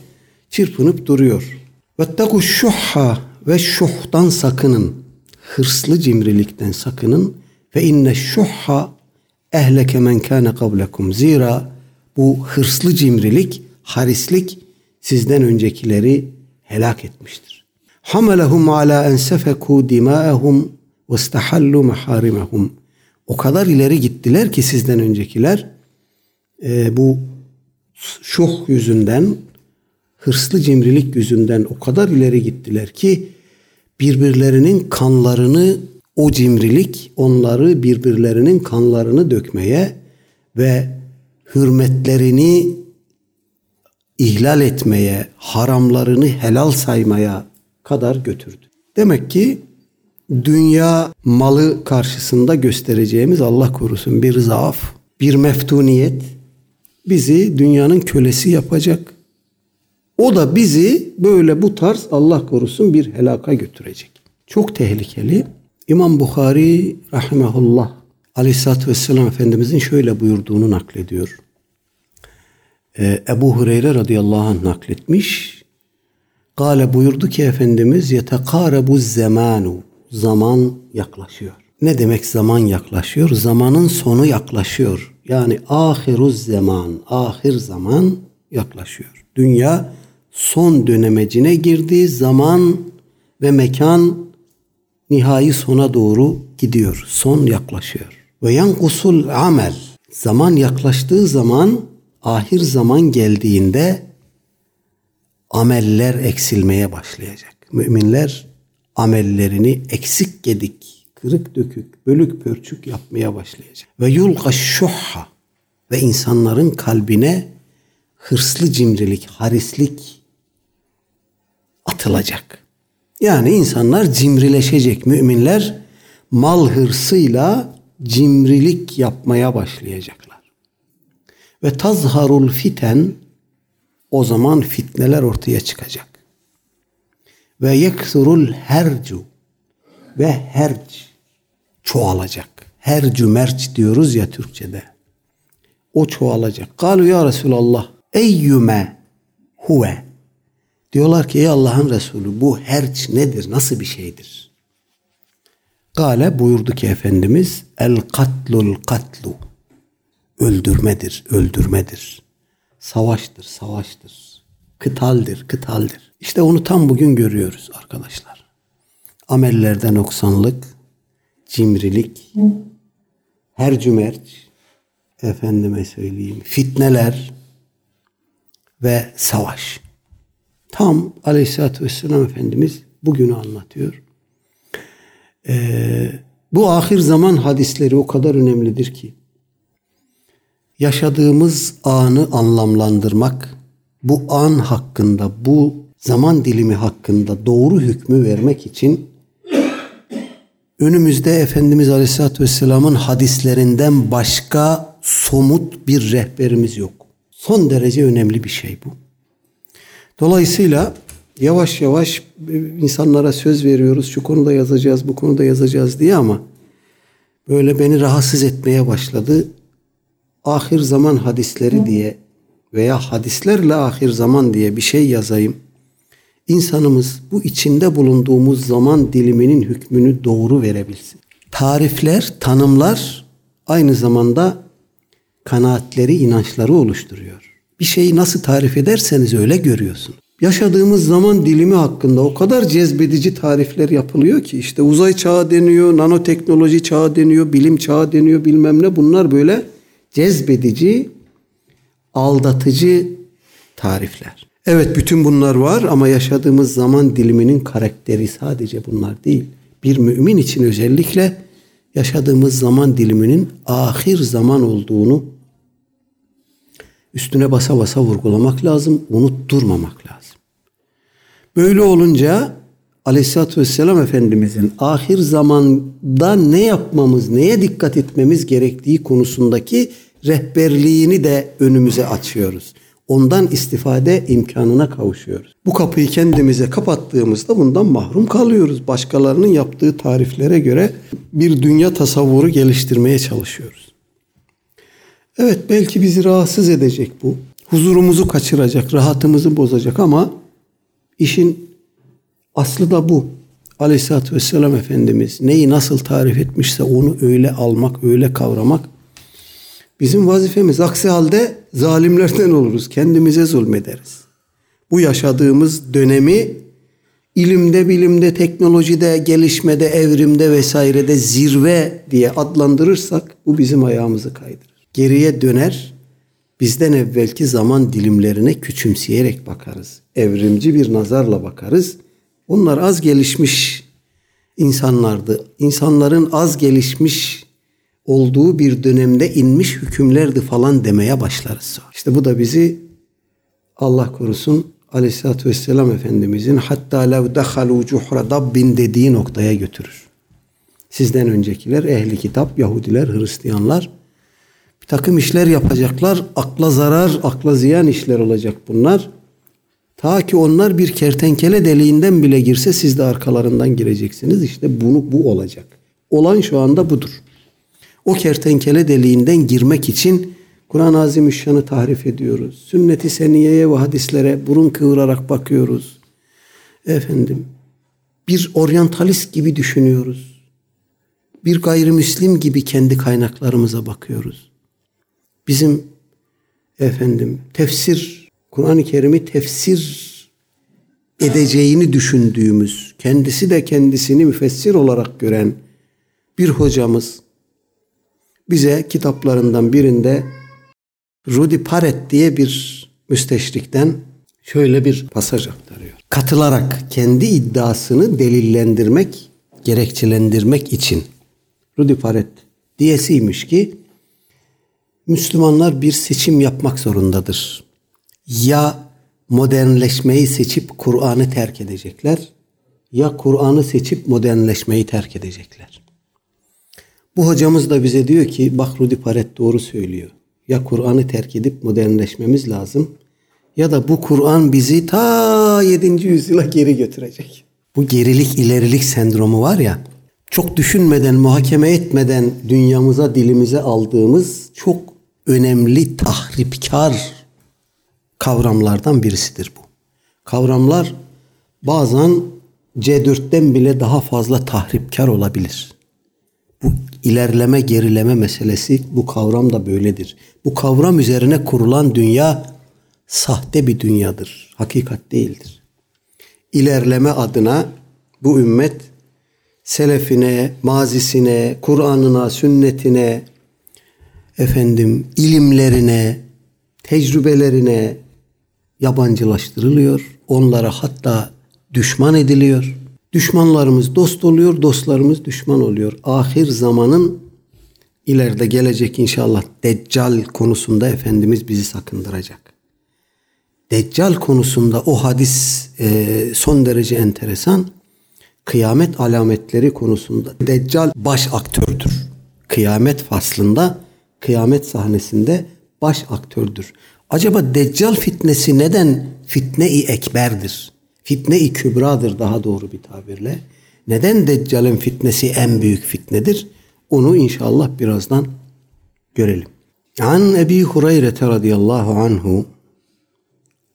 çırpınıp duruyor. Vettaku şuhha ve şuhtan sakının. Hırslı cimrilikten sakının. Ve inne şuhha ehleke men kâne kablekum. Zira bu hırslı cimrilik, harislik sizden öncekileri helak etmiştir. Hamelehum ala en sefeku dimâehum ve istahallu maharimehum. O kadar ileri gittiler ki sizden öncekiler e, bu şuh yüzünden, hırslı cimrilik yüzünden o kadar ileri gittiler ki birbirlerinin kanlarını o cimrilik onları birbirlerinin kanlarını dökmeye ve hürmetlerini ihlal etmeye, haramlarını helal saymaya kadar götürdü. Demek ki dünya malı karşısında göstereceğimiz Allah korusun bir zaaf, bir meftuniyet bizi dünyanın kölesi yapacak. O da bizi böyle bu tarz Allah korusun bir helaka götürecek. Çok tehlikeli. İmam Bukhari rahimahullah Aleyhisselatü Vesselam Efendimizin şöyle buyurduğunu naklediyor. Ee, Ebu Hureyre radıyallahu anh nakletmiş. Gale buyurdu ki Efendimiz yetekarebu zamanu zaman yaklaşıyor. ne demek zaman yaklaşıyor? Zamanın sonu yaklaşıyor. Yani ahiruz zaman, ahir zaman yaklaşıyor. Dünya son dönemecine girdiği zaman ve mekan nihai sona doğru gidiyor. Son yaklaşıyor. Ve yankusul amel. Zaman yaklaştığı zaman ahir zaman geldiğinde ameller eksilmeye başlayacak. Müminler amellerini eksik gedik, kırık dökük, bölük pörçük yapmaya başlayacak. Ve yulga şuhha ve insanların kalbine hırslı cimrilik, harislik atılacak. Yani insanlar cimrileşecek. Müminler mal hırsıyla cimrilik yapmaya başlayacaklar. Ve tazharul fiten o zaman fitneler ortaya çıkacak. Ve yeksurul hercu ve herc çoğalacak. Hercu merç diyoruz ya Türkçe'de. O çoğalacak. Kalu ya Resulallah eyyüme huve. Diyorlar ki ey Allah'ın Resulü bu herç nedir? Nasıl bir şeydir? Gale buyurdu ki Efendimiz el katlul katlu. Öldürmedir, öldürmedir. Savaştır, savaştır. Kıtaldir, kıtaldir. İşte onu tam bugün görüyoruz arkadaşlar. Amellerde noksanlık, cimrilik, her cümerç, efendime söyleyeyim, fitneler ve savaş. Tam aleyhissalatü vesselam Efendimiz bugünü anlatıyor. Ee, bu ahir zaman hadisleri o kadar önemlidir ki yaşadığımız anı anlamlandırmak, bu an hakkında, bu zaman dilimi hakkında doğru hükmü vermek için önümüzde Efendimiz Aleyhisselatü Vesselam'ın hadislerinden başka somut bir rehberimiz yok. Son derece önemli bir şey bu. Dolayısıyla yavaş yavaş insanlara söz veriyoruz. Şu konuda yazacağız, bu konuda yazacağız diye ama böyle beni rahatsız etmeye başladı. Ahir zaman hadisleri diye veya hadislerle ahir zaman diye bir şey yazayım. İnsanımız bu içinde bulunduğumuz zaman diliminin hükmünü doğru verebilsin. Tarifler, tanımlar aynı zamanda kanaatleri, inançları oluşturuyor. Bir şeyi nasıl tarif ederseniz öyle görüyorsun. Yaşadığımız zaman dilimi hakkında o kadar cezbedici tarifler yapılıyor ki işte uzay çağı deniyor, nanoteknoloji çağı deniyor, bilim çağı deniyor bilmem ne bunlar böyle cezbedici, aldatıcı tarifler. Evet bütün bunlar var ama yaşadığımız zaman diliminin karakteri sadece bunlar değil. Bir mümin için özellikle yaşadığımız zaman diliminin ahir zaman olduğunu üstüne basa basa vurgulamak lazım, unutturmamak lazım. Böyle olunca Aleyhisselatü Vesselam Efendimizin ahir zamanda ne yapmamız, neye dikkat etmemiz gerektiği konusundaki rehberliğini de önümüze açıyoruz. Ondan istifade imkanına kavuşuyoruz. Bu kapıyı kendimize kapattığımızda bundan mahrum kalıyoruz. Başkalarının yaptığı tariflere göre bir dünya tasavvuru geliştirmeye çalışıyoruz. Evet belki bizi rahatsız edecek bu. Huzurumuzu kaçıracak, rahatımızı bozacak ama işin aslı da bu. Aleyhisselatü Vesselam Efendimiz neyi nasıl tarif etmişse onu öyle almak, öyle kavramak bizim vazifemiz. Aksi halde zalimlerden oluruz. Kendimize zulmederiz. Bu yaşadığımız dönemi ilimde, bilimde, teknolojide, gelişmede, evrimde vesairede zirve diye adlandırırsak bu bizim ayağımızı kaydırır geriye döner, bizden evvelki zaman dilimlerine küçümseyerek bakarız. Evrimci bir nazarla bakarız. Onlar az gelişmiş insanlardı. İnsanların az gelişmiş olduğu bir dönemde inmiş hükümlerdi falan demeye başlarız. İşte bu da bizi Allah korusun Aleyhisselatü Vesselam Efendimizin hatta lev dehalu cuhra dabbin dediği noktaya götürür. Sizden öncekiler ehli kitap, Yahudiler, Hristiyanlar bir takım işler yapacaklar. Akla zarar, akla ziyan işler olacak bunlar. Ta ki onlar bir kertenkele deliğinden bile girse siz de arkalarından gireceksiniz. İşte bunu bu olacak. Olan şu anda budur. O kertenkele deliğinden girmek için Kur'an-ı Azimüşşan'ı tahrif ediyoruz. Sünnet-i seniyeye ve hadislere burun kıvırarak bakıyoruz. Efendim bir oryantalist gibi düşünüyoruz. bir gayrimüslim gibi kendi kaynaklarımıza bakıyoruz. Bizim efendim tefsir, Kur'an-ı Kerim'i tefsir edeceğini düşündüğümüz, kendisi de kendisini müfessir olarak gören bir hocamız bize kitaplarından birinde Rudy Parrett diye bir müsteşrikten şöyle bir pasaj aktarıyor. Katılarak kendi iddiasını delillendirmek, gerekçelendirmek için Rudy Parrett diyesiymiş ki Müslümanlar bir seçim yapmak zorundadır. Ya modernleşmeyi seçip Kur'an'ı terk edecekler ya Kur'an'ı seçip modernleşmeyi terk edecekler. Bu hocamız da bize diyor ki bak Rudi Paret doğru söylüyor. Ya Kur'an'ı terk edip modernleşmemiz lazım ya da bu Kur'an bizi ta 7. yüzyıla geri götürecek. Bu gerilik ilerilik sendromu var ya çok düşünmeden, muhakeme etmeden dünyamıza, dilimize aldığımız çok önemli tahripkar kavramlardan birisidir bu. Kavramlar bazen C4'ten bile daha fazla tahripkar olabilir. Bu ilerleme gerileme meselesi bu kavram da böyledir. Bu kavram üzerine kurulan dünya sahte bir dünyadır. Hakikat değildir. İlerleme adına bu ümmet selefine, mazisine, Kur'an'ına, sünnetine, efendim ilimlerine, tecrübelerine, yabancılaştırılıyor. Onlara hatta düşman ediliyor. Düşmanlarımız dost oluyor, dostlarımız düşman oluyor. Ahir zamanın ileride gelecek inşallah Deccal konusunda Efendimiz bizi sakındıracak. Deccal konusunda o hadis e, son derece enteresan. Kıyamet alametleri konusunda Deccal baş aktördür. Kıyamet faslında, kıyamet sahnesinde baş aktördür. Acaba Deccal fitnesi neden fitne-i ekberdir? Fitne-i kübradır daha doğru bir tabirle. Neden Deccal'in fitnesi en büyük fitnedir? Onu inşallah birazdan görelim. An Ebi Hureyre radıyallahu anhu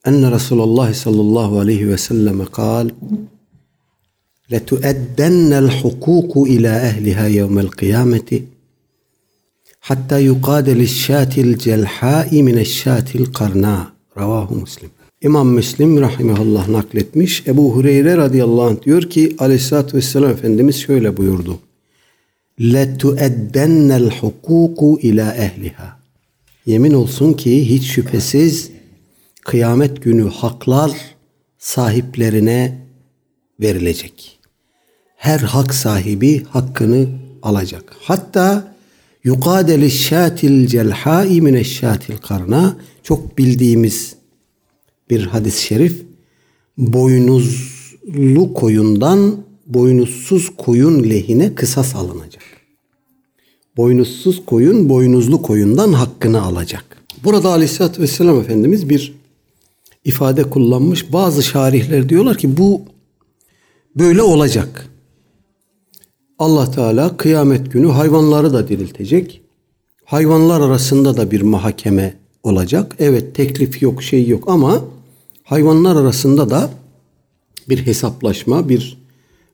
enne Resulullah sallallahu aleyhi ve selleme kal لتؤدن الحقوق إلى أهلها يوم القيامة hatta yukadeli şatil celhai mine şatil karna. Ravahu Müslim. İmam Müslim rahimahullah nakletmiş. Ebu Hureyre radıyallahu anh diyor ki aleyhissalatü vesselam Efendimiz şöyle buyurdu. لَتُؤَدَّنَّ الْحُقُوقُ ila ehliha. Yemin olsun ki hiç şüphesiz kıyamet günü haklar sahiplerine verilecek. Her hak sahibi hakkını alacak. Hatta Yukadeli şatil celhai mineşşatil karna çok bildiğimiz bir hadis-i şerif. Boynuzlu koyundan boynuzsuz koyun lehine kısas alınacak. Boynuzsuz koyun boynuzlu koyundan hakkını alacak. Burada Aleyhisselatü Vesselam Efendimiz bir ifade kullanmış. Bazı şarihler diyorlar ki bu böyle olacak. Allah Teala kıyamet günü hayvanları da diriltecek. Hayvanlar arasında da bir mahkeme olacak. Evet teklif yok, şey yok ama hayvanlar arasında da bir hesaplaşma, bir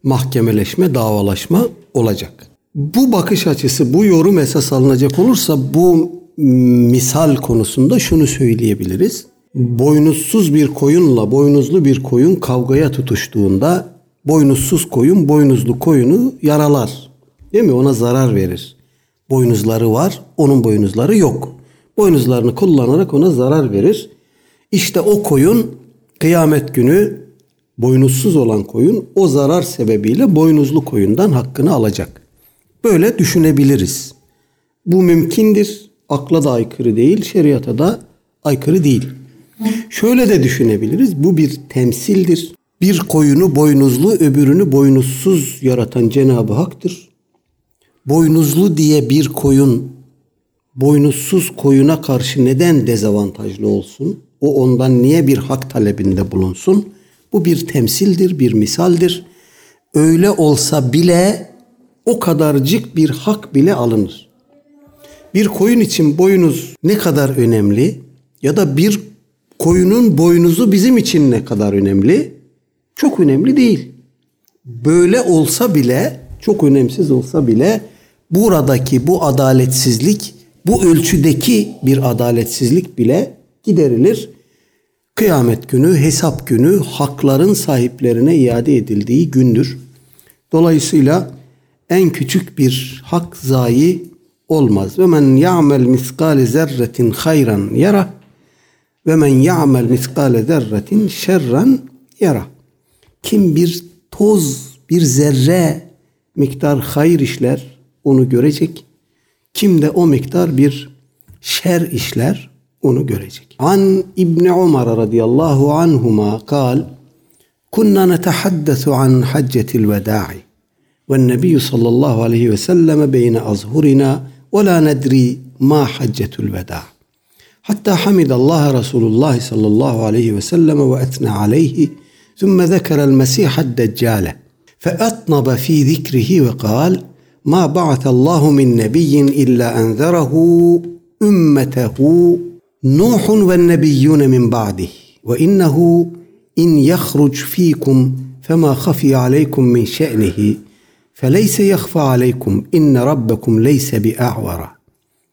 mahkemeleşme, davalaşma olacak. Bu bakış açısı, bu yorum esas alınacak olursa bu misal konusunda şunu söyleyebiliriz. Boynuzsuz bir koyunla boynuzlu bir koyun kavgaya tutuştuğunda boynuzsuz koyun boynuzlu koyunu yaralar. Değil mi? Ona zarar verir. Boynuzları var, onun boynuzları yok. Boynuzlarını kullanarak ona zarar verir. İşte o koyun kıyamet günü boynuzsuz olan koyun o zarar sebebiyle boynuzlu koyundan hakkını alacak. Böyle düşünebiliriz. Bu mümkündür. Akla da aykırı değil, şeriata da aykırı değil. Şöyle de düşünebiliriz. Bu bir temsildir. Bir koyunu boynuzlu, öbürünü boynuzsuz yaratan Cenab-ı Hak'tır. Boynuzlu diye bir koyun boynuzsuz koyuna karşı neden dezavantajlı olsun? O ondan niye bir hak talebinde bulunsun? Bu bir temsildir, bir misaldir. Öyle olsa bile o kadarcık bir hak bile alınır. Bir koyun için boynuz ne kadar önemli ya da bir koyunun boynuzu bizim için ne kadar önemli? Çok önemli değil. Böyle olsa bile çok önemsiz olsa bile buradaki bu adaletsizlik, bu ölçüdeki bir adaletsizlik bile giderilir. Kıyamet günü, hesap günü hakların sahiplerine iade edildiği gündür. Dolayısıyla en küçük bir hak zayi olmaz. Ve men ya'mel miskale zerretin hayran yara ve men ya'mel miskale zerretin şerran yara. Kim bir toz, bir zerre miktar hayır işler onu görecek. Kim de o miktar bir şer işler onu görecek. An İbni Umar radıyallahu anhuma kal كنا نتحدث عن حجة الوداع والنبي صلى الله عليه وسلم بين أظهرنا ولا ندري ما حجة الوداع حتى حمد الله رسول الله صلى الله عليه وسلم وأثنى عليه ثم ذكر المسيح الدجال فأطنب في ذكره وقال ما بعث الله من نبي إلا أنذره أمته نوح والنبيون من بعده وإنه إن يخرج فيكم فما خفي عليكم من شأنه فليس يخفى عليكم إن ربكم ليس بأعور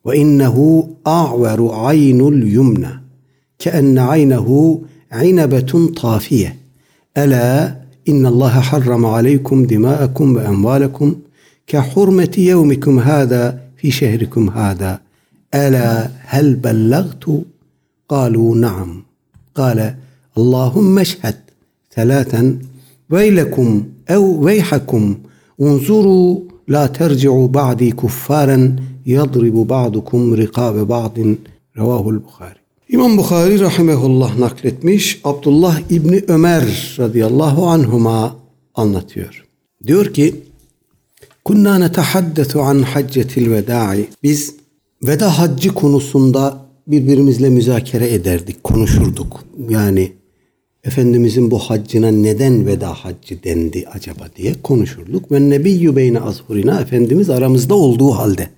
وإنه أعور عين اليمنى كأن عينه عنبة طافية. ألا إن الله حرم عليكم دماءكم وأموالكم كحرمة يومكم هذا في شهركم هذا. ألا هل بلغت؟ قالوا نعم. قال اللهم اشهد ثلاثا ويلكم أو ويحكم. انظروا لا ترجعوا بعدي كفارا يضرب بعضكم رقاب بعض. رواه البخاري. İmam Bukhari rahimehullah nakletmiş. Abdullah İbni Ömer radıyallahu anhuma anlatıyor. Diyor ki Kunna netahaddetu an haccetil veda'i. Biz veda haccı konusunda birbirimizle müzakere ederdik, konuşurduk. Yani Efendimizin bu haccına neden veda haccı dendi acaba diye konuşurduk. Ve nebiyyü beyne azhurina Efendimiz aramızda olduğu halde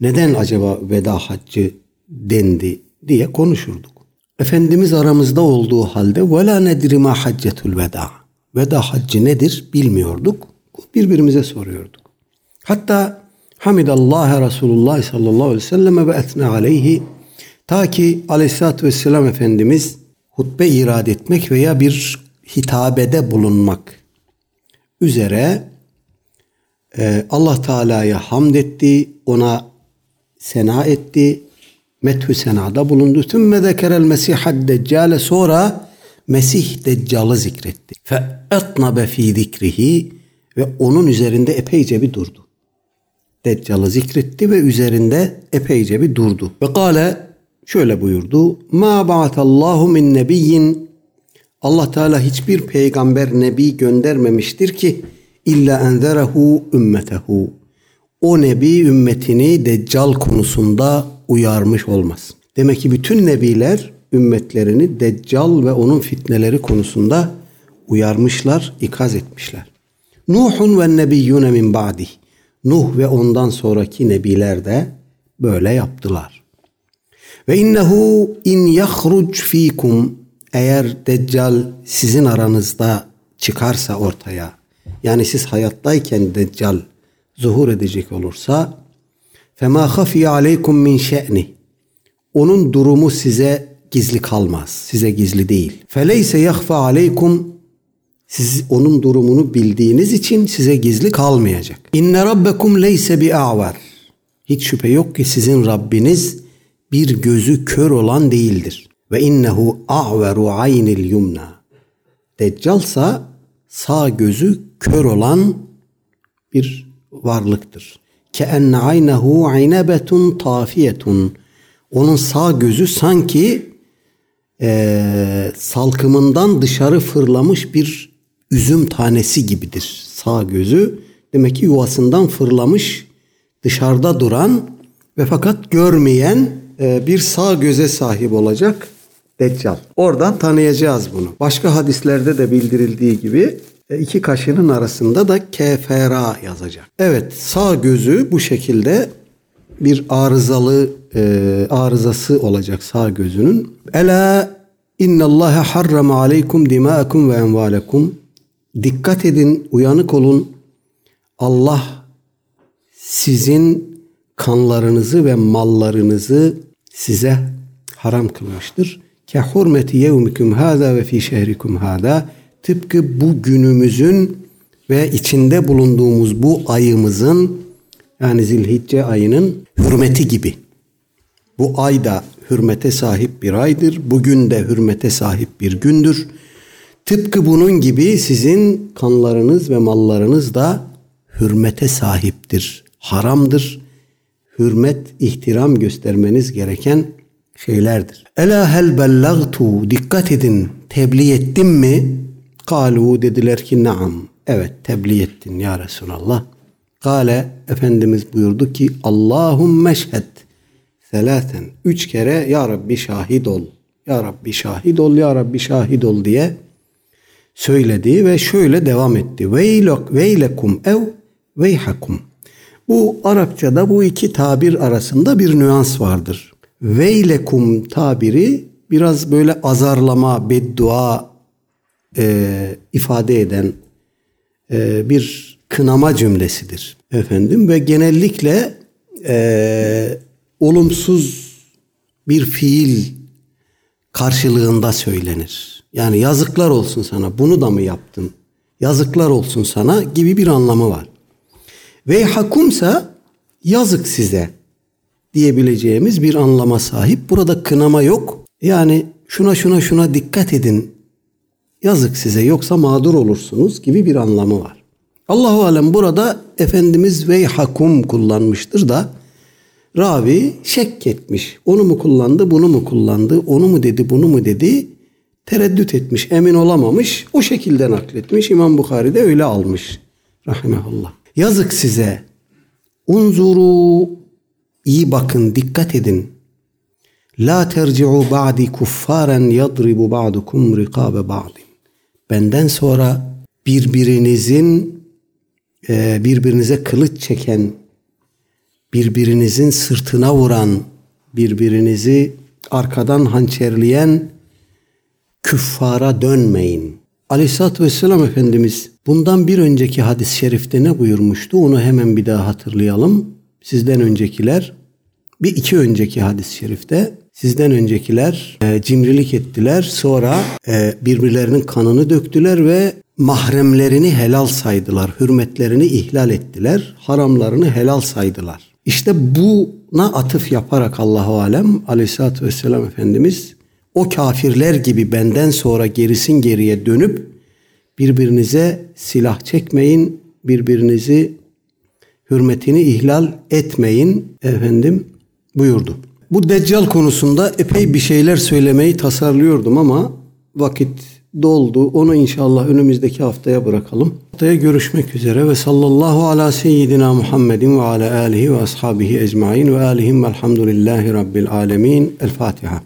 neden acaba veda haccı dendi diye konuşurduk. Efendimiz aramızda olduğu halde la nedri ma haccetul veda. Veda haccı nedir bilmiyorduk. Birbirimize soruyorduk. Hatta Hamidallah Resulullah sallallahu aleyhi ve sellem ve etne aleyhi ta ki aleyhissalatü vesselam Efendimiz hutbe irad etmek veya bir hitabede bulunmak üzere e, Allah Teala'ya hamd etti, ona sena etti, methü senada bulundu. Tümme zekerel mesihad deccale sonra Mesih Deccal'ı zikretti. Fe etnabe fi zikrihi ve onun üzerinde epeyce bir durdu. Deccal'ı zikretti ve üzerinde epeyce bir durdu. Ve kâle şöyle buyurdu. Ma ba'atallahu min nebiyyin Allah Teala hiçbir peygamber nebi göndermemiştir ki illa enzerehu ümmetehu. O nebi ümmetini deccal konusunda uyarmış olmaz. Demek ki bütün nebiler ümmetlerini deccal ve onun fitneleri konusunda uyarmışlar, ikaz etmişler. Nuhun ve nebiyyune min ba'di. Nuh ve ondan sonraki nebiler de böyle yaptılar. Ve innehu in yahruc fikum eğer deccal sizin aranızda çıkarsa ortaya yani siz hayattayken deccal zuhur edecek olursa fema hafiye aleykum min şe'ni onun durumu size gizli kalmaz. Size gizli değil. Feleyse yahfa aleykum siz onun durumunu bildiğiniz için size gizli kalmayacak. İnne rabbekum leyse bi a'var. Hiç şüphe yok ki sizin Rabbiniz bir gözü kör olan değildir. Ve innehu a'veru aynil yumna. Deccalsa sağ gözü kör olan bir varlıktır. Ke enne aynehu aynebetun tafiyetun. Onun sağ gözü sanki e, salkımından dışarı fırlamış bir üzüm tanesi gibidir. Sağ gözü demek ki yuvasından fırlamış dışarıda duran ve fakat görmeyen e, bir sağ göze sahip olacak Deccal. Oradan tanıyacağız bunu. Başka hadislerde de bildirildiği gibi iki kaşının arasında da kefera yazacak. Evet sağ gözü bu şekilde bir arızalı e, arızası olacak sağ gözünün. Ela innallaha harrama aleykum dima'akum ve envalekum. Dikkat edin, uyanık olun. Allah sizin kanlarınızı ve mallarınızı size haram kılmıştır. Ke hurmeti yevmikum hâzâ ve fî şehrikum hâzâ tıpkı bu günümüzün ve içinde bulunduğumuz bu ayımızın yani Zilhicce ayının hürmeti gibi. Bu ay da hürmete sahip bir aydır. Bugün de hürmete sahip bir gündür. Tıpkı bunun gibi sizin kanlarınız ve mallarınız da hürmete sahiptir. Haramdır. Hürmet, ihtiram göstermeniz gereken şeylerdir. Ela hel bellagtu dikkat edin tebliğ ettim mi? Kalu dediler ki naam. Evet tebliğ ettin ya Resulallah. Kale Efendimiz buyurdu ki Allahümme şhed selaten. Üç kere Ya Rabbi şahit ol. Ya Rabbi şahit ol, Ya Rabbi şahit ol diye söyledi ve şöyle devam etti. Veylok veylekum ev veyhakum. Bu Arapçada bu iki tabir arasında bir nüans vardır. Veylekum tabiri biraz böyle azarlama, beddua e, ifade eden e, bir kınama cümlesidir efendim ve genellikle e, olumsuz bir fiil karşılığında söylenir. Yani yazıklar olsun sana bunu da mı yaptın? Yazıklar olsun sana gibi bir anlamı var. Ve hakumsa yazık size diyebileceğimiz bir anlama sahip. Burada kınama yok. Yani şuna şuna şuna dikkat edin. Yazık size yoksa mağdur olursunuz gibi bir anlamı var. Allahu alem burada Efendimiz ve hakum kullanmıştır da ravi şek etmiş. Onu mu kullandı, bunu mu kullandı, onu mu dedi, bunu mu dedi tereddüt etmiş, emin olamamış. O şekilde nakletmiş. İmam Bukhari de öyle almış. Rahimehullah. Yazık size. Unzuru iyi bakın, dikkat edin. La terci'u ba'di kuffaren yadribu ba'dukum rikabe ba'din. Benden sonra birbirinizin e, birbirinize kılıç çeken, birbirinizin sırtına vuran, birbirinizi arkadan hançerleyen küffara dönmeyin. Aleyhisselatü Vesselam Efendimiz bundan bir önceki hadis-i şerifte ne buyurmuştu? Onu hemen bir daha hatırlayalım. Sizden öncekiler bir iki önceki hadis-i şerifte sizden öncekiler e, cimrilik ettiler. Sonra e, birbirlerinin kanını döktüler ve mahremlerini helal saydılar. Hürmetlerini ihlal ettiler. Haramlarını helal saydılar. İşte buna atıf yaparak Allahu alem Aleyhisselatü Vesselam Efendimiz o kafirler gibi benden sonra gerisin geriye dönüp birbirinize silah çekmeyin, birbirinizi hürmetini ihlal etmeyin efendim buyurdu. Bu deccal konusunda epey bir şeyler söylemeyi tasarlıyordum ama vakit doldu. Onu inşallah önümüzdeki haftaya bırakalım. Haftaya görüşmek üzere ve sallallahu ala seyyidina Muhammedin ve ala alihi ve ashabihi ecmain ve alihim velhamdülillahi rabbil alemin. El Fatiha.